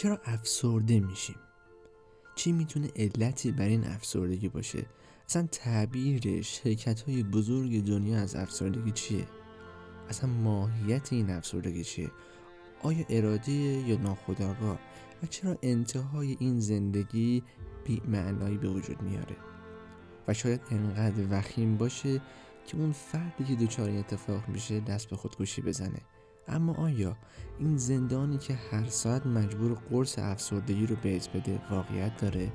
چرا افسرده میشیم؟ چی می‌تونه علتی بر این افسردگی باشه؟ اصلا تعبیر شرکت های بزرگ دنیا از افسردگی چیه؟ اصلا ماهیت این افسردگی چیه؟ آیا اراده یا ناخودآگاه؟ و چرا انتهای این زندگی بی معنایی به وجود میاره؟ و شاید انقدر وخیم باشه که اون فردی که دچار این اتفاق میشه دست به خودکشی بزنه. اما آیا این زندانی که هر ساعت مجبور قرص افسردگی رو بهت بده واقعیت داره؟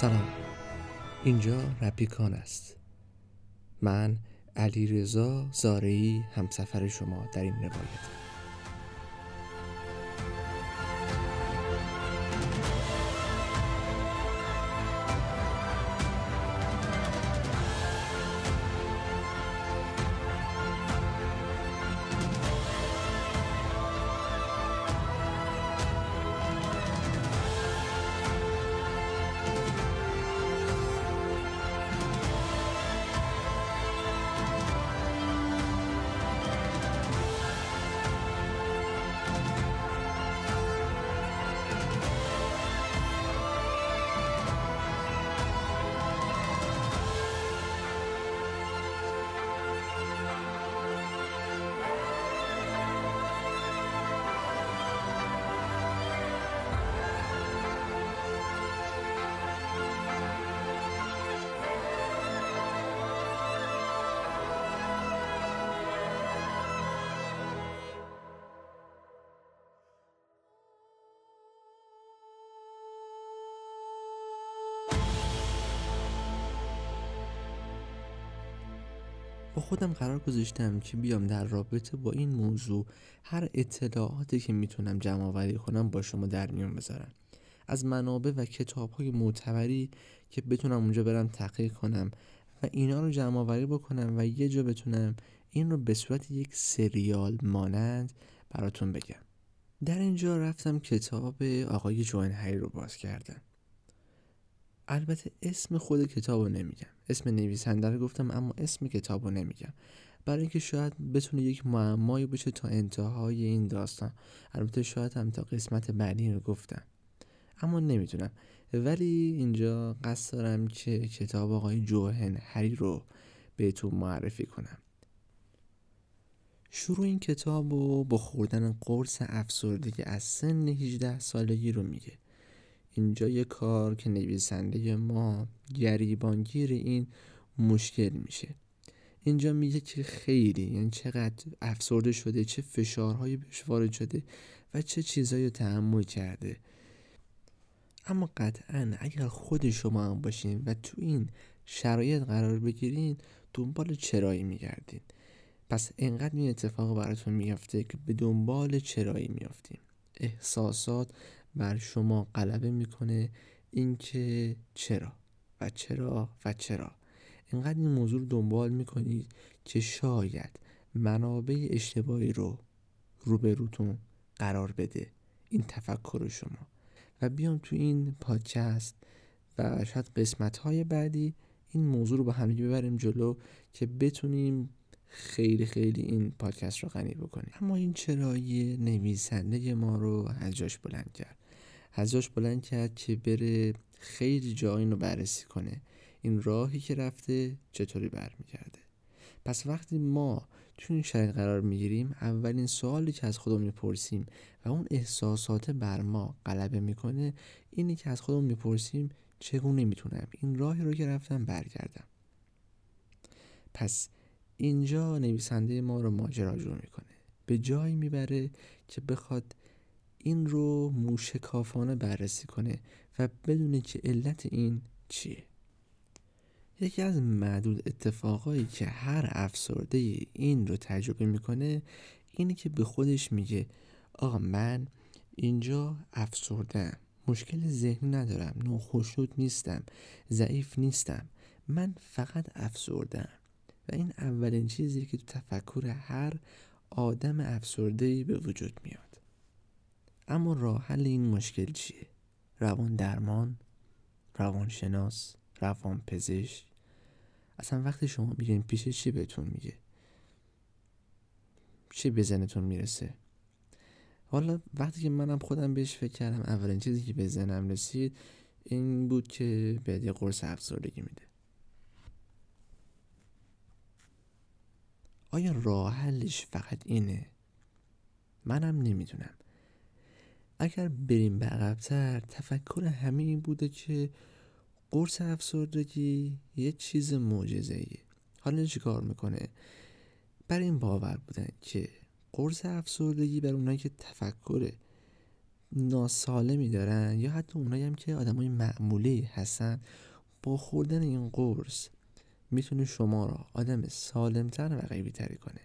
سلام. اینجا رپیکان است. من علی رضا زارعی همسفر شما در این روایت. خودم قرار گذاشتم که بیام در رابطه با این موضوع هر اطلاعاتی که می‌تونم جمع آوری کنم با شما در میون بذارم. از منابع و کتاب های معتبری که بتونم اونجا برم تحقیق کنم و اینا رو جمع آوری بکنم و یه جا بتونم این رو به صورت یک سریال مانند براتون بگم. در اینجا رفتم کتاب آقای جوان هری رو باز کردم. البته اسم خود کتاب رو نمیگم. اسم نویسنده رو گفتم اما اسم کتاب رو نمیگم. برای اینکه شاید بتونه یک معمایی باشه تا انتهای این داستان. البته شاید هم تا قسمت بعدی رو گفتم. اما نمی‌تونم ولی اینجا قصد دارم که کتاب آقای جوهن هری رو بهتون معرفی کنم. شروع این کتاب رو با خوردن قرص افسردگی از سن 18 سالگی رو میگه. اینجا یه کار که نویسنده ما گریبانگیر این مشکل میشه. اینجا میگه که خیلی یعنی چقدر افسرده شده چه فشارهایی بهش وارد شده و چه چیزهایی رو تحمل کرده. اما قطعا اگر خود شما هم باشین و تو این شرایط قرار بگیرین دنبال چرایی میگردین. پس انقدر این اتفاق براتون میافته که به دنبال چرایی میافتیم. احساسات بر شما غلبه می‌کنه. اینکه چرا و چرا و چرا؟ اینقدر این موضوع رو دنبال می‌کنید که شاید منابع اشتباهی رو روبروتون قرار بده. این تفکر شما. و بیام تو این پادکست و شاید قسمت های بعدی این موضوع رو با همدیگه ببریم جلو که بتونیم خیلی خیلی این پادکست رو غنی بکنیم. اما این چرایی نویسنده ما رو از جاش بلند کرد. از جاش بلند کرد که بره خیلی جا رو بررسی کنه. این راهی که رفته چطوری برمیگرده. پس وقتی ما تو این شرایط قرار می‌گیریم اولین سوالی که از خودمون می‌پرسیم و اون احساسات بر ما غلبه می‌کنه اینی که از خودمون می‌پرسیم چگونه می‌تونم این راهی رو که رفتم برگردم. پس اینجا نویسنده ما رو ماجراجو می‌کنه. به جایی می‌بره که بخواد این رو موشکافانه بررسی کنه و بدونه که علت این چیه. یکی از معدود اتفاقایی که هر افسرده این رو تجربه می‌کنه اینه که به خودش میگه آقا من اینجا افسردم مشکل ذهنی ندارم ناخوشنود نیستم ضعیف نیستم من فقط افسردم و این اولین چیزی که تو تفکر هر آدم افسرده به وجود میاد. اما راه حل این مشکل چیه؟ روان درمان روانشناس روان پزشک؟ اصلا وقتی شما میرین پیش چی بهتون میگه؟ چی به ذهنتون می‌رسه؟ حالا وقتی که منم خودم بهش فکر کردم اولین چیزی که به ذهنم رسید این بود که بهت یه قرص افسردگی میده. آیا راه حلش فقط اینه؟ منم نمی‌دونم. اگر بریم به عقبتر تفکر همه این بوده که قرص افسردگی یه چیز معجزه حالا چیکار می‌کنه؟ بر این باور بودن که قرص افسردگی بر اونایی که تفکر ناسالمی دارن یا حتی اونایی هم که آدمای معمولی هستن با خوردن این قرص می‌تونه شما را آدم سالمتر و تری کنه.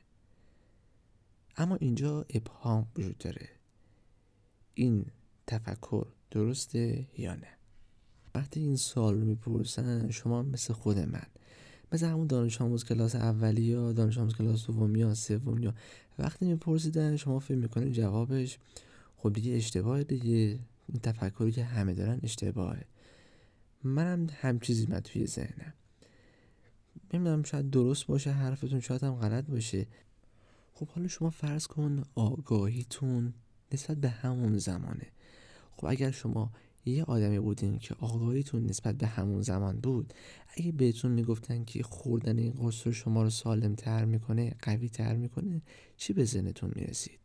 اما اینجا ابهام وجود داره. این تفکر درسته یا نه؟ وقتی این سوال رو می‌پرسن شما مثل خود من مثل همون دانش آموز کلاس اولی یا دانش آموز کلاس دومی یا سوم یا وقتی میپرسیدن شما فکر می‌کنید جوابش خب دیگه اشتباه دیگه. این تفکری که همه دارن اشتباهه. منم هم چیزی من توی ذهنم. نمی‌دونم شاید درست باشه حرفتون شاید هم غلط باشه. خب حالا شما فرض کن آگاهیتون نسبت به همون زمانه. خب اگر شما یه آدمی بودین که آگاهیتون نسبت به همون زمان بود اگه بهتون می‌گفتن که خوردن این قرص شما رو سالم تر می‌کنه قوی تر می‌کنه چی به ذهنتون می‌رسید؟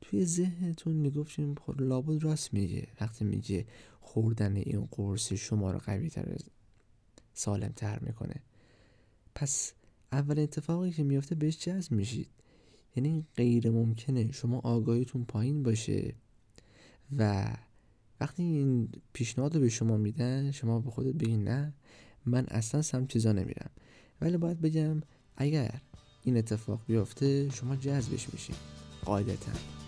توی ذهنتون می‌گفتیم خب لابد راست میگه. وقتی میگه خوردن این قرص شما رو قوی تر سالم تر می‌کنه. پس اول اتفاقی که میافته بهش جذب میشید. یعنی غیر ممکنه شما آگاهیتون پایین باشه. و وقتی این پیشنهاد رو به شما میدن شما به خودت بگین نه من اصلا سمت چیزا نمیرم. ولی باید بگم اگر این اتفاق بیفته شما جذبش میشید قاعدتا.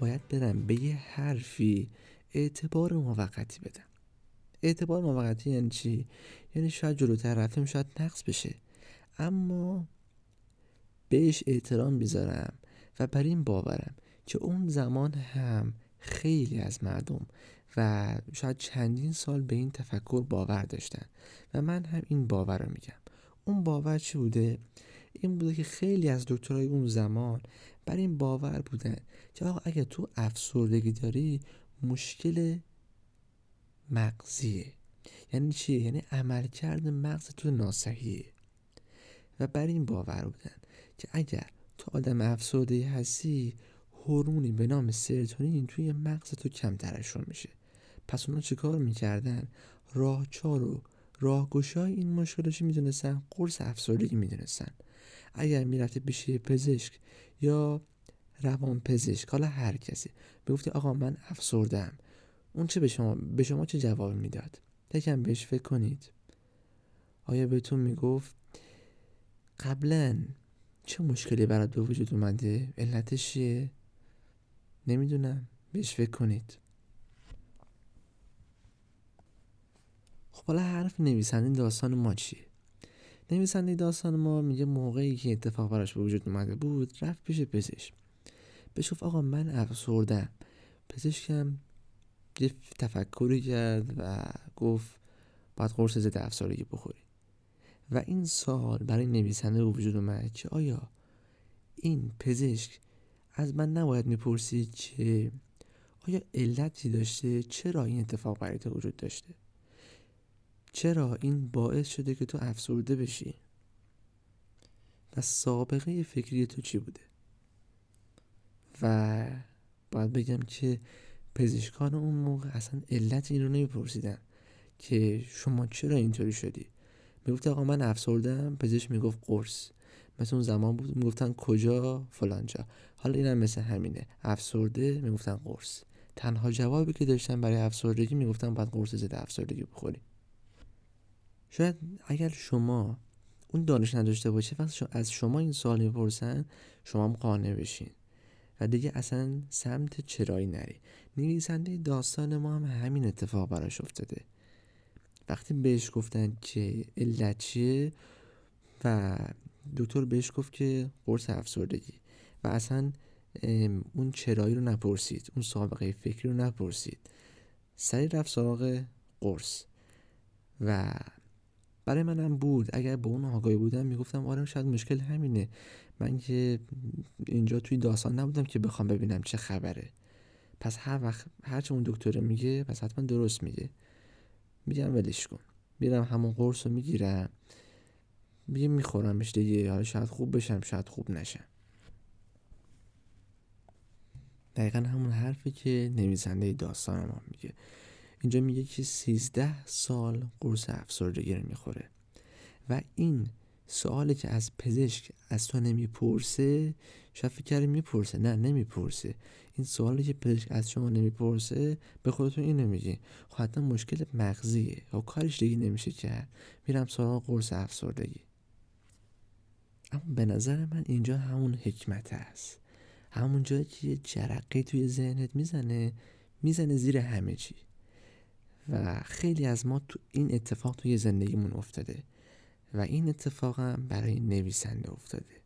باید برم به یه حرفی اعتبار موقتی بدم اعتبار موقتی یعنی چی؟ یعنی شاید جلوتر رفتم شاید نقص بشه اما بهش احترام بیذارم و بر این باورم که اون زمان هم خیلی از مردم و شاید چندین سال به این تفکر باور داشتن و من هم این باور رو میگم اون باور چی بوده؟ این بوده که خیلی از دکترهای اون زمان بر این باور بودن که آقا اگر تو افسردگی داری مشکل مغزیه. یعنی چیه؟ یعنی عملکرد مغز تو ناسحیه. و بر این باور بودن که اگر تو آدم افسرده هستی هورمونی به نام سرتونین توی مغز تو کم ترشون میشه. پس اونا چیکار می‌کردن؟ راهچار و راهگشای این مشکلش می‌دونستن؟ قرص افسردگی می‌دونستن. اگر می‌رفته پیش پزشک یا روان پزشک حالا هر کسی. بگفتی آقا من افسردم اون چه به شما به شما چه جواب می‌داد؟ یکم بهش فکر کنید. آیا بهتون می‌گفت قبلا چه مشکلی برات به وجود اومده؟ علتش چیه؟ نمی‌دونم. بهش فکر کنید. خب حالا حرف نویسنده داستان ما چیه؟ نویسنده داستان ما میگه موقعی که اتفاق براش به وجود اومده بود رفت پیش پزشک. بهش گفت آقا من افسردم پزشکم یه تفکری کرد و گفت باید قرص ضد افسردگی بخوری. و این سال برای نویسنده به وجود اومد که آیا این پزشک از من نباید می‌پرسید که آیا علتی داشته؟ چرا این اتفاق برای تو وجود داشته؟ چرا این باعث شده که تو افسرده بشی؟ و سابقه فکری تو چی بوده؟ و باید بگم که پزشکان اون موقع اصلا علت این رو نمیپرسیدن که شما چرا اینطوری شدی. می‌گفت آقا من افسردم پزشک می‌گفت قرص. مثل اون زمان بود می‌گفتن کجا؟ فلانجا. حالا اینم مثل همینه. افسرده می‌گفتن قرص. تنها جوابی که داشتن برای افسردگی می‌گفتن باید قرص ضد افسردگی بخوری. شاید اگر شما اون دانش نداشته باشه وقتی از شما این سوال می‌پرسن شما هم قانع بشین. و دیگه اصلا سمت چرایی نری. نویسنده داستان ما هم همین اتفاق براش افتاده. وقتی بهش گفتن که علت چیه و دکتر بهش گفت که قرص افسردگی و اصلا اون چرایی رو نپرسید اون سابقه فکری رو نپرسید. سری رفت سراغ قرص و برای منم بود. اگر به اون آگاهی بودم می‌گفتم آره شاید مشکل همینه. من که اینجا توی داستان نبودم که بخوام ببینم چه خبره. پس هر وقت هرچه اون دکتر میگه پس حتما درست میگه. میگم ولش کن. میرم همون قرص رو می‌گیرم. میگه میخورمش دیگه. حالا شاید خوب بشم شاید خوب نشم. دقیقا همون حرفی که نویسنده داستان ما میگه. اینجا میگه که سیزده سال قرص افسردگی رو می‌خوره. و این سوالی که از پزشک از تو نمی‌پرسه شاید فکر می‌پرسه. نه نمی‌پرسه. این سوالی که پزشک از شما نمی‌پرسه به خودتون اینو میگی خب مشکل مغزیه. و کارش دیگه نمیشه کرد. میرم سراغ قرص افسردگی. اما به نظر من اینجا همون حکمت است همون جایی که یه جرقه توی ذهنت می‌زنه می‌زنه زیر همه چی. و خیلی از ما تو این اتفاق توی زندگیمون افتاده. و این اتفاقم برای نویسنده افتاده.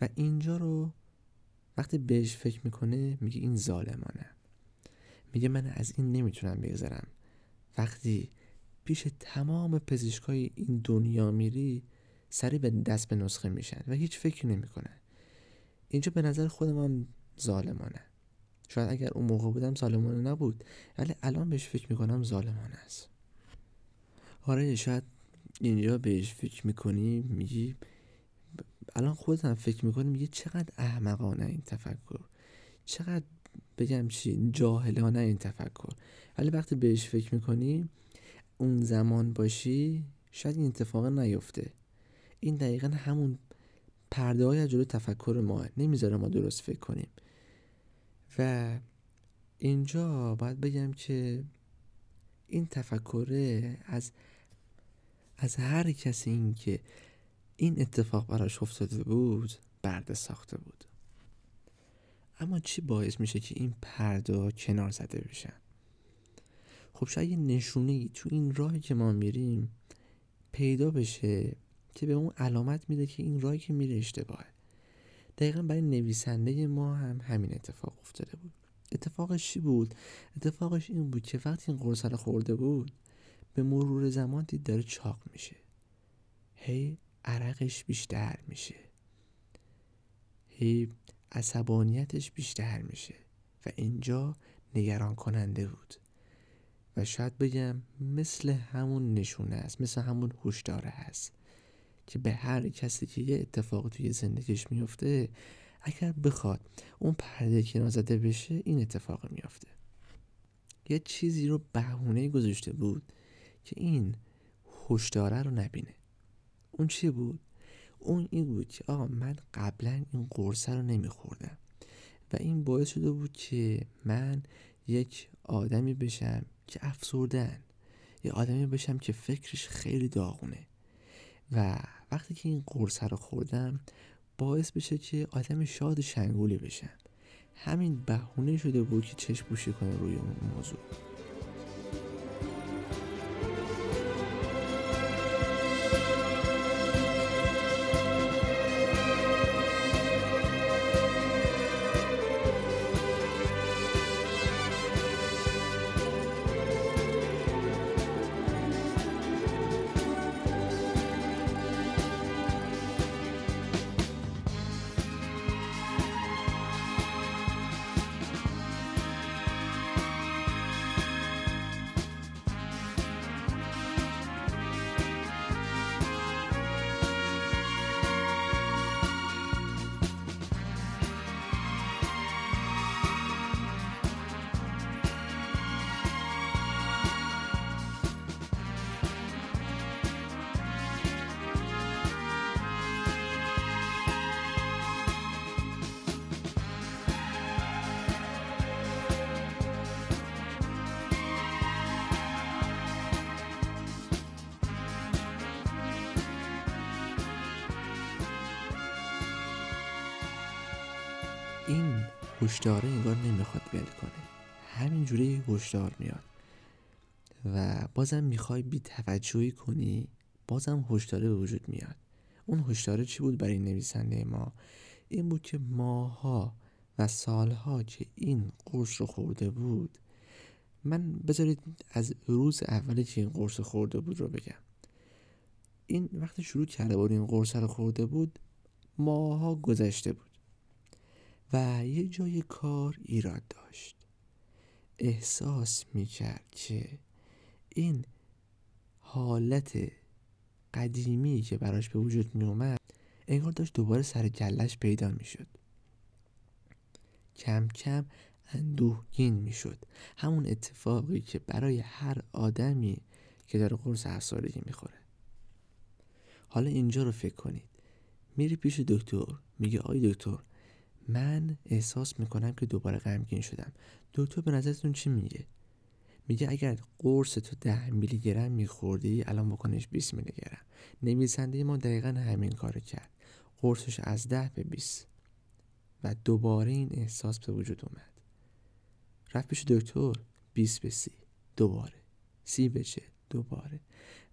و اینجا رو وقتی بهش فکر می‌کنه میگه این ظالمانه. میگه من از این نمی‌تونم بگذرم. وقتی پیش تمام پزشکای این دنیا میری سری به دست به نسخه میشن و هیچ فکری نمی‌کنن. اینجا به نظر خودم هم ظالمانه. شاید اگر اون موقع بودم ظالمانه نبود ولی الان بهش فکر می‌کنم ظالمانه است. آره شاید اینجا بهش فکر می‌کنی میگی الان خودت هم فکر می‌کنی میگی چقدر احمقانه این تفکر. چقدر بگم چی جاهلانه این تفکر. ولی وقتی بهش فکر می‌کنی اون زمان باشی شاید این اتفاق نیفته. این دقیقا همون پرده های جلو تفکر ما نمی‌ذاره ما درست فکر کنیم. و اینجا باید بگم که این تفکره از از هر کسی این که این اتفاق براش افتاده بود برده ساخته بود. اما چی باعث میشه که این پرده کنار زده بشن؟ خب شاید یه نشونه ای تو این راهی که ما میریم پیدا بشه که به اون علامت میده که این راهی که میره اشتباهه. دقیقا برای نویسنده ما هم همین اتفاق افتاده بود. اتفاقش چی بود؟ اتفاقش این بود که وقتی این قرصه خورده بود به مرور زمان دید داره چاق میشه. هی عرقش بیشتر میشه. هی عصبانیتش بیشتر میشه و اینجا نگران کننده بود. و شاید بگم مثل همون نشونه است مثل همون هوشداره هست که به هر کسی که یه اتفاق توی زندگیش میفته اگر بخواد اون پرده کنار زده بشه این اتفاق میافته. یه چیزی رو بهونه گذاشته بود که این هشداره رو نبینه. اون چی بود؟ اون این بود که آقا من قبلا این قرصه رو نمیخوردم و این باعث شده بود که من یک آدمی بشم که افسردن یه آدمی بشم که فکرش خیلی داغونه. و وقتی که این قرصه رو خوردم باعث بشه که آدم شاد شنگولی بشم. همین بهونه شده بود که چشم بوشی کنه روی اون موضوع. هشداره انگار نمی‌خواد ول کنه. همینجوری هشدار میاد. و بازم می‌خوای بی توجهی کنی بازم هشداره به وجود میاد. اون هشداره چی بود برای نویسنده ما؟ این بود که ماها و سالها که این قرص رو خورده بود من بذارید از روز اولی که این قرص خورده بود رو بگم. این وقتی شروع کرده بود این قرص رو خورده بود ماها گذشته بود. و یه جای کار ایراد داشت. احساس می‌کرد که این حالت قدیمی که براش به وجود می اومد انگار داشت دوباره سر گلش پیدا می شد کم کم اندوهگین می شد همون اتفاقی که برای هر آدمی که داره قرص افسردگی می‌خوره. حالا اینجا رو فکر کنید. میری پیش دکتر میگه آی دکتر من احساس می‌کنم که دوباره غمگین شدم. دکتر به نظرتون چی میگه؟ میگه اگر قرص تو ده میلی گرم میخوردی الان بکنش 20 میلی گرم نویسنده ما دقیقا همین کار کرد. قرصش از ده به 20 و دوباره این احساس به وجود اومد. رفت پیش دکتر. 20 به سی. دوباره. سی به چه؟ دوباره.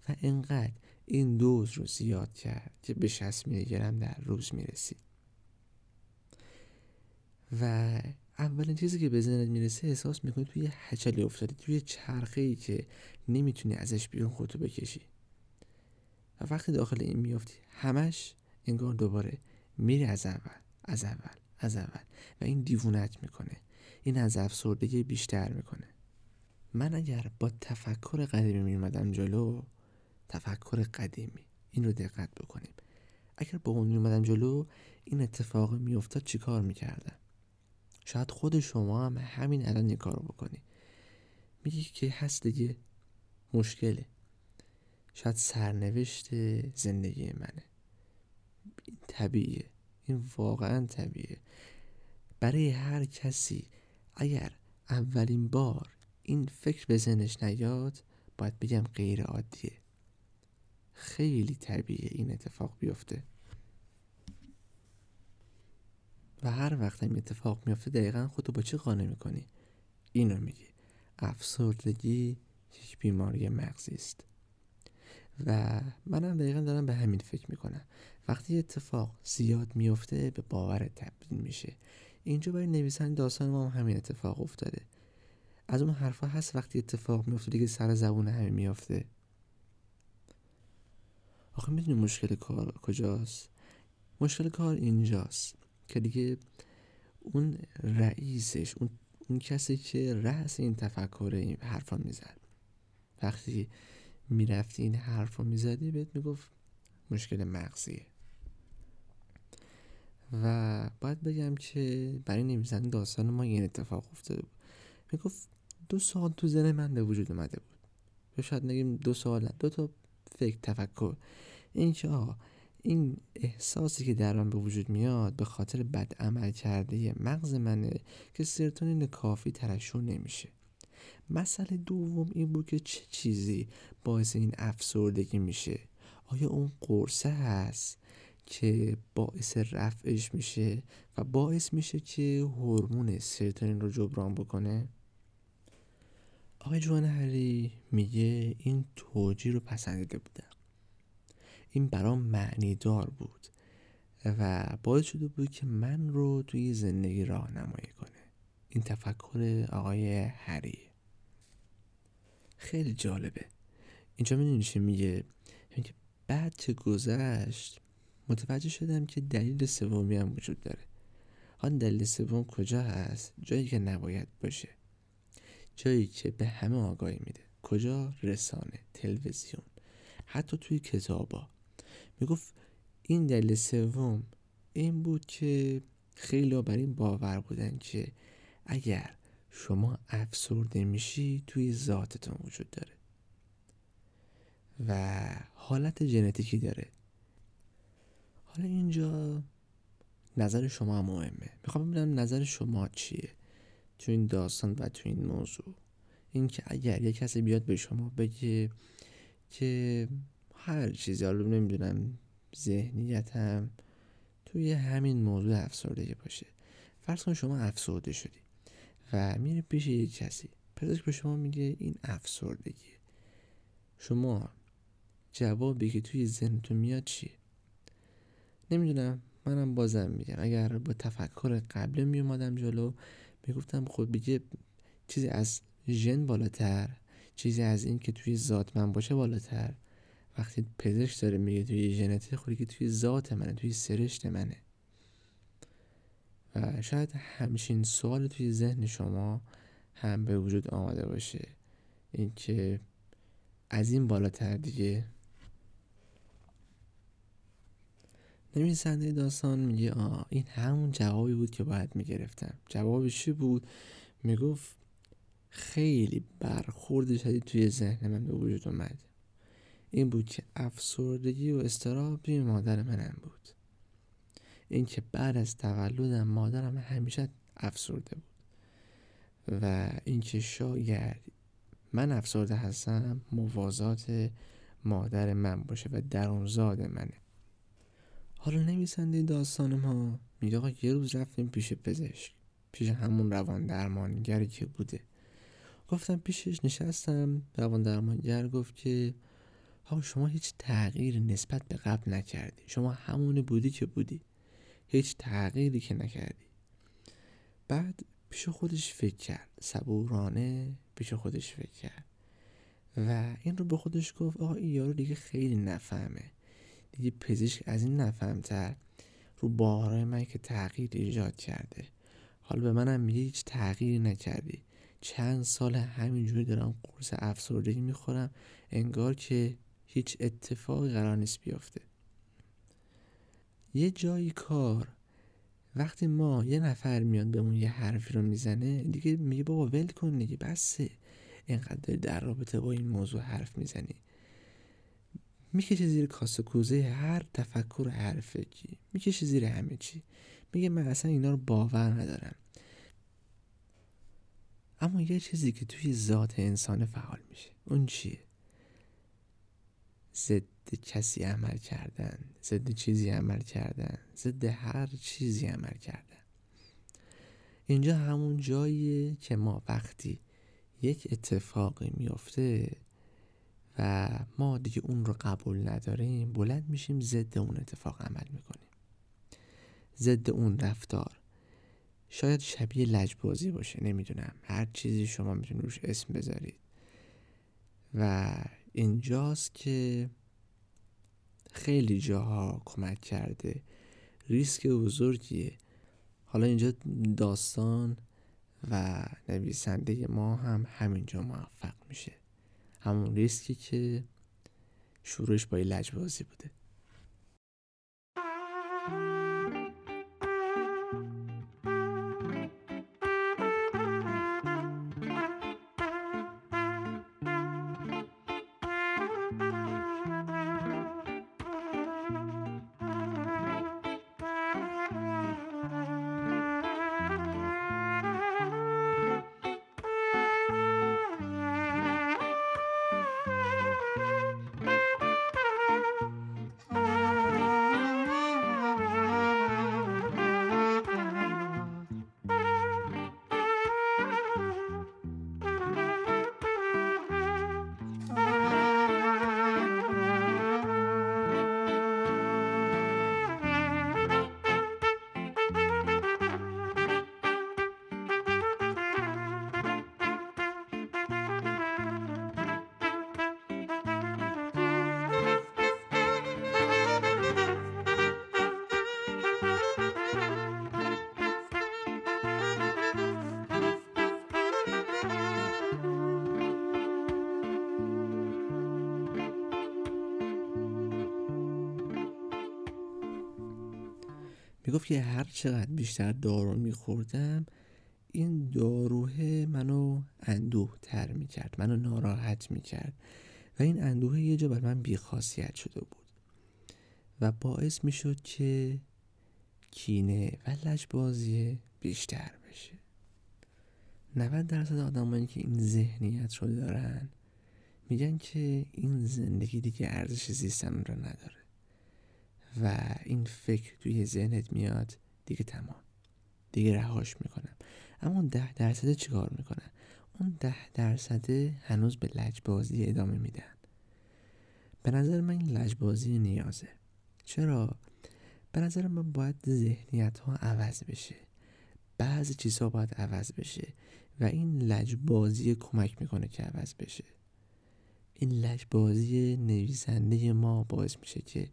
و انقدر این دوز رو زیاد کرد که به 60 میلی گرم در روز می‌رسید. و اولین چیزی که به ذهنت می‌رسه احساس می‌کنی توی هچلی افتادی توی چرخه ای که نمی‌تونی ازش بیرون خودتو بکشی. و وقتی داخل این میافتی همش انگار دوباره میری از اول از اول از اول و این دیوونت می‌کنه. این از افسردگی بیشتر می‌کنه. من اگر با تفکر قدیمی میومدم جلو تفکر قدیمی این رو دقت بکنیم. اگر با اون میومدم جلو این اتفاق میافتاد چیکار می‌کردم؟ شاید خود شما هم همین الان یه کارو بکنی. میگی که هست دیگه مشکله. شاید سرنوشت زندگی منه. این طبیعیه. این واقعا طبیعیه. برای هر کسی اگر اولین بار این فکر به ذهنش نیاد باید بگم غیر عادیه. خیلی طبیعیه این اتفاق بیفته. و هر وقت این اتفاق میافته دقیقا خودتو با چی قانع می‌کنی؟ اینو میگی. افسردگی یک بیماری مغزی است. و منم دقیقا دارم به همین فکر می‌کنم. وقتی اتفاق زیاد میفته به باور تبدیل میشه. اینجا برای نویسنده داستان ما هم همین اتفاق افتاده. از اون حرفا هست وقتی اتفاق میفته دیگه سر زبون همین میافته. آخه می‌دونی مشکل کار کجاست؟ مشکل کار اینجاست. که دیگه اون رئیسش اون, اون کسی که رأس این تفکر این حرفا می‌زد. وقتی می‌رفتی این حرفا می‌زدی بهت می‌گفت مشکل مغزیه. و باید بگم که برای نویسنده داستان ما این اتفاق افتاده بود. می‌گفت دو سال تو ذهن من به وجود اومده بود. یا شاید نگیم دو سال دو تا فکر تفکر. این که این احساسی که در من به وجود میاد به خاطر بد عمل کرده مغز منه که سرتونین کافی ترشح نمیشه. مسئله دوم این بود که چه چیزی باعث این افسردگی میشه؟ آیا اون قرصه هست که باعث رفعش میشه و باعث میشه که هورمون سرتونین رو جبران بکنه؟ آقای جوان هری میگه این توجیه رو پسندیده بودم. این برام معنی دار بود و باعث شده بود که من رو توی زندگی راهنمایی کنه. این تفکر آقای هری. خیلی جالبه. اینجا می‌دونی چه میگه که بعد که گذشت متوجه شدم که دلیل سومی هم وجود داره. آن دلیل سوم کجا هست؟ جایی که نباید باشه. جایی که به همه آگاهی میده. کجا؟ رسانه تلویزیون. حتی توی کتابا. می‌گفت این دلیل سوم این بود که خیلی بر این باور بودن که اگر شما افسرده میشی توی ذاتتون وجود داره و حالت ژنتیکی داره. حالا اینجا نظر شما هم مهمه. می‌خوام ببینم نظر شما چیه تو این داستان و تو این موضوع. اینکه اگر یه کسی بیاد به شما بگه که هر چیزی حالا نمی‌دونم ذهنیتم توی همین موضوع افسردگی باشه. فرض کن شما افسرده شدی و میری پیش یک کسی. پزشک به شما میگه این افسردگیه شما جوابی که توی ذهنتون میاد چیه؟ نمی‌دونم منم بازم میگم. اگر با تفکر قبل میومدم جلو می‌گفتم خود بگه چیزی از ژن بالاتر چیزی از این که توی ذات من باشه بالاتر. وقتی پزشک داره میگه توی ژنتیک خودی که توی ذات منه توی سرشت منه. و شاید همچین سوال توی ذهن شما هم به وجود آمده باشه. اینکه از این بالاتر دیگه. نویسنده داستان میگه آه این همون جوابی بود که باید می‌گرفتم. جوابش چی بود؟ می‌گفت خیلی برخورد شدید توی ذهن من به وجود اومد. این بود که افسردگی و استراب مادر منم بود. اینکه بعد از تولدم مادرم همیشه افسرده بود. و اینکه شاید من افسرده هستم موازات مادر من باشه و درونزاد منه. حالا نویسنده داستان ما میگه آقا یه روز رفتیم پیش پزشک پیش همون روان درمانگری که بوده. گفتم پیشش نشستم روان درمانگر گفت که آقا شما هیچ تغییر نسبت به قبل نکردی. شما همون بودی که بودی. هیچ تغییری که نکردی. بعد پیش خودش فکر کرد. صبورانه پیش خودش فکر کرد. و این رو به خودش گفت آقا این یارو دیگه خیلی نفهمه. دیگه پزشک از این نفهمتر رو باورهای من که تغییر ایجاد کرده. حالا به منم میگه هیچ تغییری نکردی. چند سال همینجوری دارم قرص افسردگی می‌خورم. انگار که هیچ اتفاقی قرار نیست بیفته یه جایی کار. وقتی ما یه نفر میاد بهمون یه حرفی رو می‌زنه دیگه میگه بابا ول کن دیگه بسه. اینقدر در رابطه با این موضوع حرف می‌زنی. می‌کشه زیر کاسه کوزه هر تفکر هر فکری می‌کشه زیر همه چی. میگه من اصلا اینا رو باور ندارم. اما یه چیزی که توی ذات انسان فعال میشه. اون چیه؟ ضد کسی عمل کردن ضد چیزی عمل کردن ضد هر چیزی عمل کردن. اینجا همون جاییه که ما وقتی یک اتفاقی میفته و ما دیگه اون رو قبول نداریم بلند میشیم ضد اون اتفاق عمل می‌کنیم. ضد اون رفتار. شاید شبیه لجبازی باشه نمی‌دونم. هر چیزی شما می‌تونید روش اسم بذارید. و اینجاست که خیلی جاها کمک کرده. ریسک بزرگیه. حالا اینجا داستان و نویسنده ما هم همینجا موفق میشه. همون ریسکی که شروعش با لجبازی بوده. می‌گفت که هر چقدر بیشتر دارو میخوردم این داروه منو اندوه تر می‌کرد منو ناراحت می‌کرد و این اندوه یه جا بر من بیخاصیت شده بود و باعث می‌شد که کینه و لجبازی بیشتر بشه. 90 درصد آدمایی که این ذهنیت رو دارن میگن که این زندگی دیگه ارزش زیستن رو نداره. و این فکر توی ذهنت میاد دیگه تمام. دیگه رهاش می‌کنم. اما اون ده درصد چیکار می‌کنن؟ اون ده درصده هنوز به لجبازی ادامه میدن. به نظر من این لجبازی نیازه. چرا؟ به نظر من باید ذهنیت ها عوض بشه. بعضی چیزها باید عوض بشه و این لجبازی کمک می‌کنه که عوض بشه. این لجبازی نویسنده ما باعث میشه که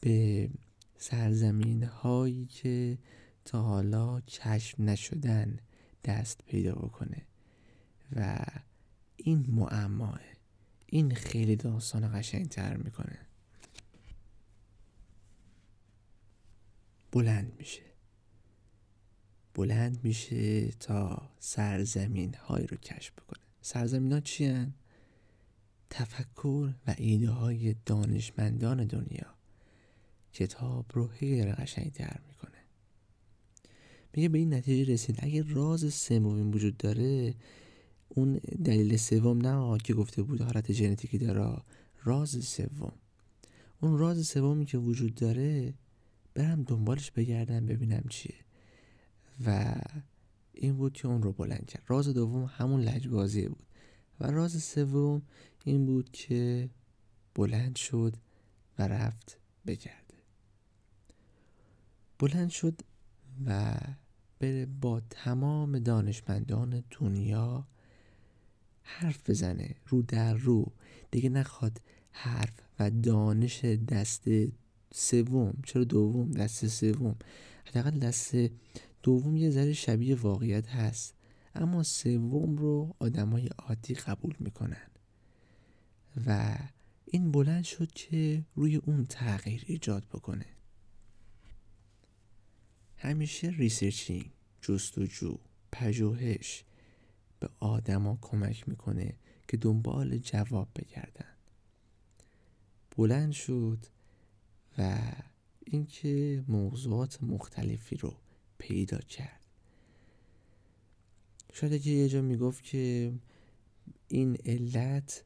به سرزمین هایی که تا حالا کشف نشدن دست پیدا بکنه. و این معماه این خیلی داستان قشنگتر می‌کنه. بلند میشه. بلند میشه تا سرزمین های رو کشف بکنه. سرزمین ها چی؟ تفکر و ایده های دانشمندان دنیا. کتاب رو خیلی قشنگتر می‌کنه. میگه به این نتیجه رسید. اگه راز سومی وجود داره اون دلیل سوم نه که گفته بود حالت ژنتیکی داره راز سوم. اون راز سومی که وجود داره برم دنبالش بگردم ببینم چیه. و این بود که اون رو بلند کرد. راز دوم همون لجبازیه بود. و راز سوم این بود که بلند شد و رفت بگرده بلند شد و بره با تمام دانشمندان دنیا حرف بزنه رو در رو. دیگه نخواد حرف و دانش دست سوم. چرا دوم؟ دست سوم. حداقل دست دوم یه ذره شبیه واقعیت هست. اما سوم رو آدمای عادی قبول می‌کنن. و این بلند شد که روی اون تغییر ایجاد بکنه. همیشه researching جستجو پژوهش به آدما کمک می‌کنه که دنبال جواب بگردن. بلند شد و اینکه موضوعات مختلفی رو پیدا کرد. شاید که یه جا می‌گفت که این علت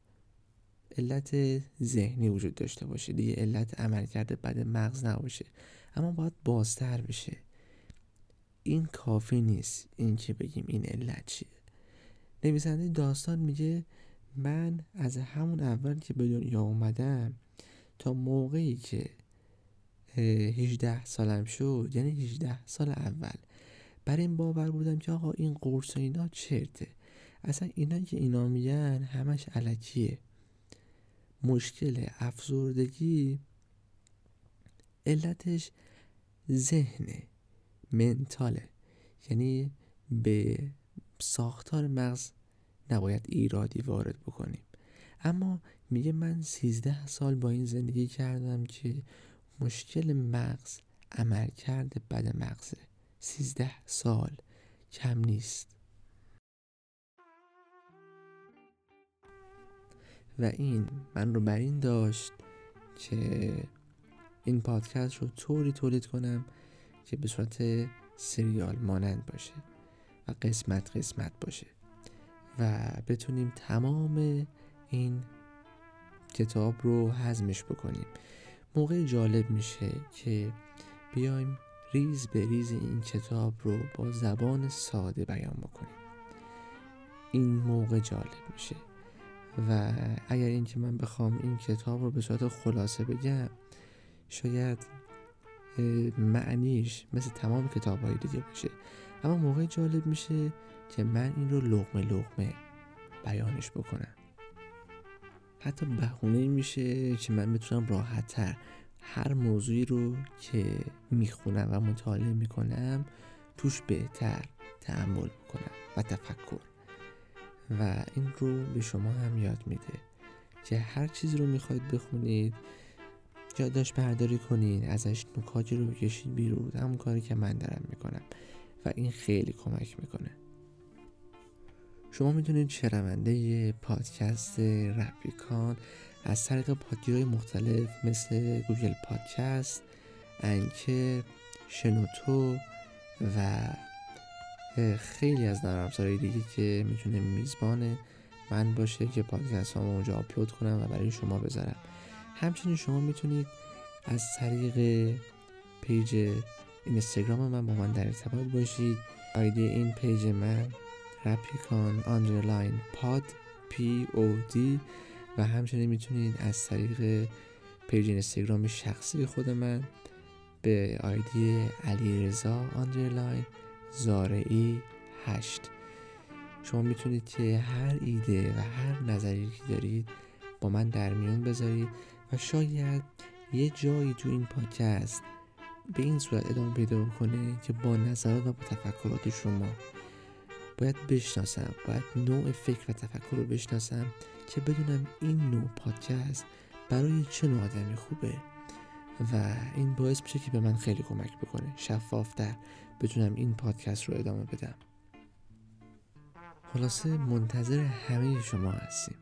علت ذهنی وجود داشته باشه. دیگه علت عمل کرده بد مغز نباشه. اما باید بازتر بشه. این کافی نیست. این که بگیم این علت چیه؟ نویسنده داستان میگه من از همون اول که به دنیا اومدم تا موقعی که 18 سالم شد یعنی 18 سال اول بر این باور بودم که آقا این قرص و اینا چرته. اصلا اینا که اینا میگن همش علکیه. مشکل افزردگی علتش ذهنه. منتاله. یعنی به ساختار مغز نباید ایرادی وارد بکنیم. اما میگه من سیزده سال با این زندگی کردم که مشکل مغز عمل کرده بد مغزه. سیزده سال کم نیست. و این من رو بر این داشت که این پادکست رو طوری تولید کنم که به صورت سریال مانند باشه و قسمت قسمت باشه و بتونیم تمام این کتاب رو هضمش بکنیم. موقع جالب میشه که بیایم ریز به ریز این کتاب رو با زبان ساده بیان بکنیم. این موقع جالب میشه و اگر اینکه من بخوام این کتاب رو به صورت خلاصه بگم شاید معنیش مثل تمام کتاب های دیگه باشه. اما موقع جالب میشه که من این رو لغمه لغمه بیانش بکنم. حتی بهونه میشه که من بتونم راحتتر هر موضوعی رو که می‌خونم و مطالعه می‌کنم توش بهتر تعمل بکنم و تفکر. و این رو به شما هم یاد میده که هر چیزی رو می‌خواید بخونید یادداشت برداری کنید ازش نکاتی رو بکشید بیرون. همون کاری که من دارم می‌کنم و این خیلی کمک می‌کنه. شما می‌تونید شنونده پادکست رپیکان از طریق پادگیرهای مختلف مثل Google Podcast Anchor شنوتو و خیلی از نرم دیگه که می‌تونه میزبان من باشه که پادکست هم اونجا آپلود کنم و برای شما بذارم. همچنین شما می‌تونید از طریق page اینستاگرام من با من در ارتباط باشید. ID این page من رپیکان underline پاد P O D و همچنین می‌تونید از طریق page اینستاگرام شخصی خود من به ID علی رضا underline زارعی هشت. شما می‌تونید که هر ایده و هر نظری که دارید با من در میون بذارید. و شاید یه جایی تو این پادکست به این صورت ادامه پیدا کنه که با نظرات و با تفکرات شما باید بشناسم باید نوع فکر و تفکر رو بشناسم که بدونم این نوع پادکست برای چه نوع آدمی خوبه و این باعث میشه که به من خیلی کمک بکنه شفافتر بتونم این پادکست رو ادامه بدم. خلاصه منتظر همه شما هستیم.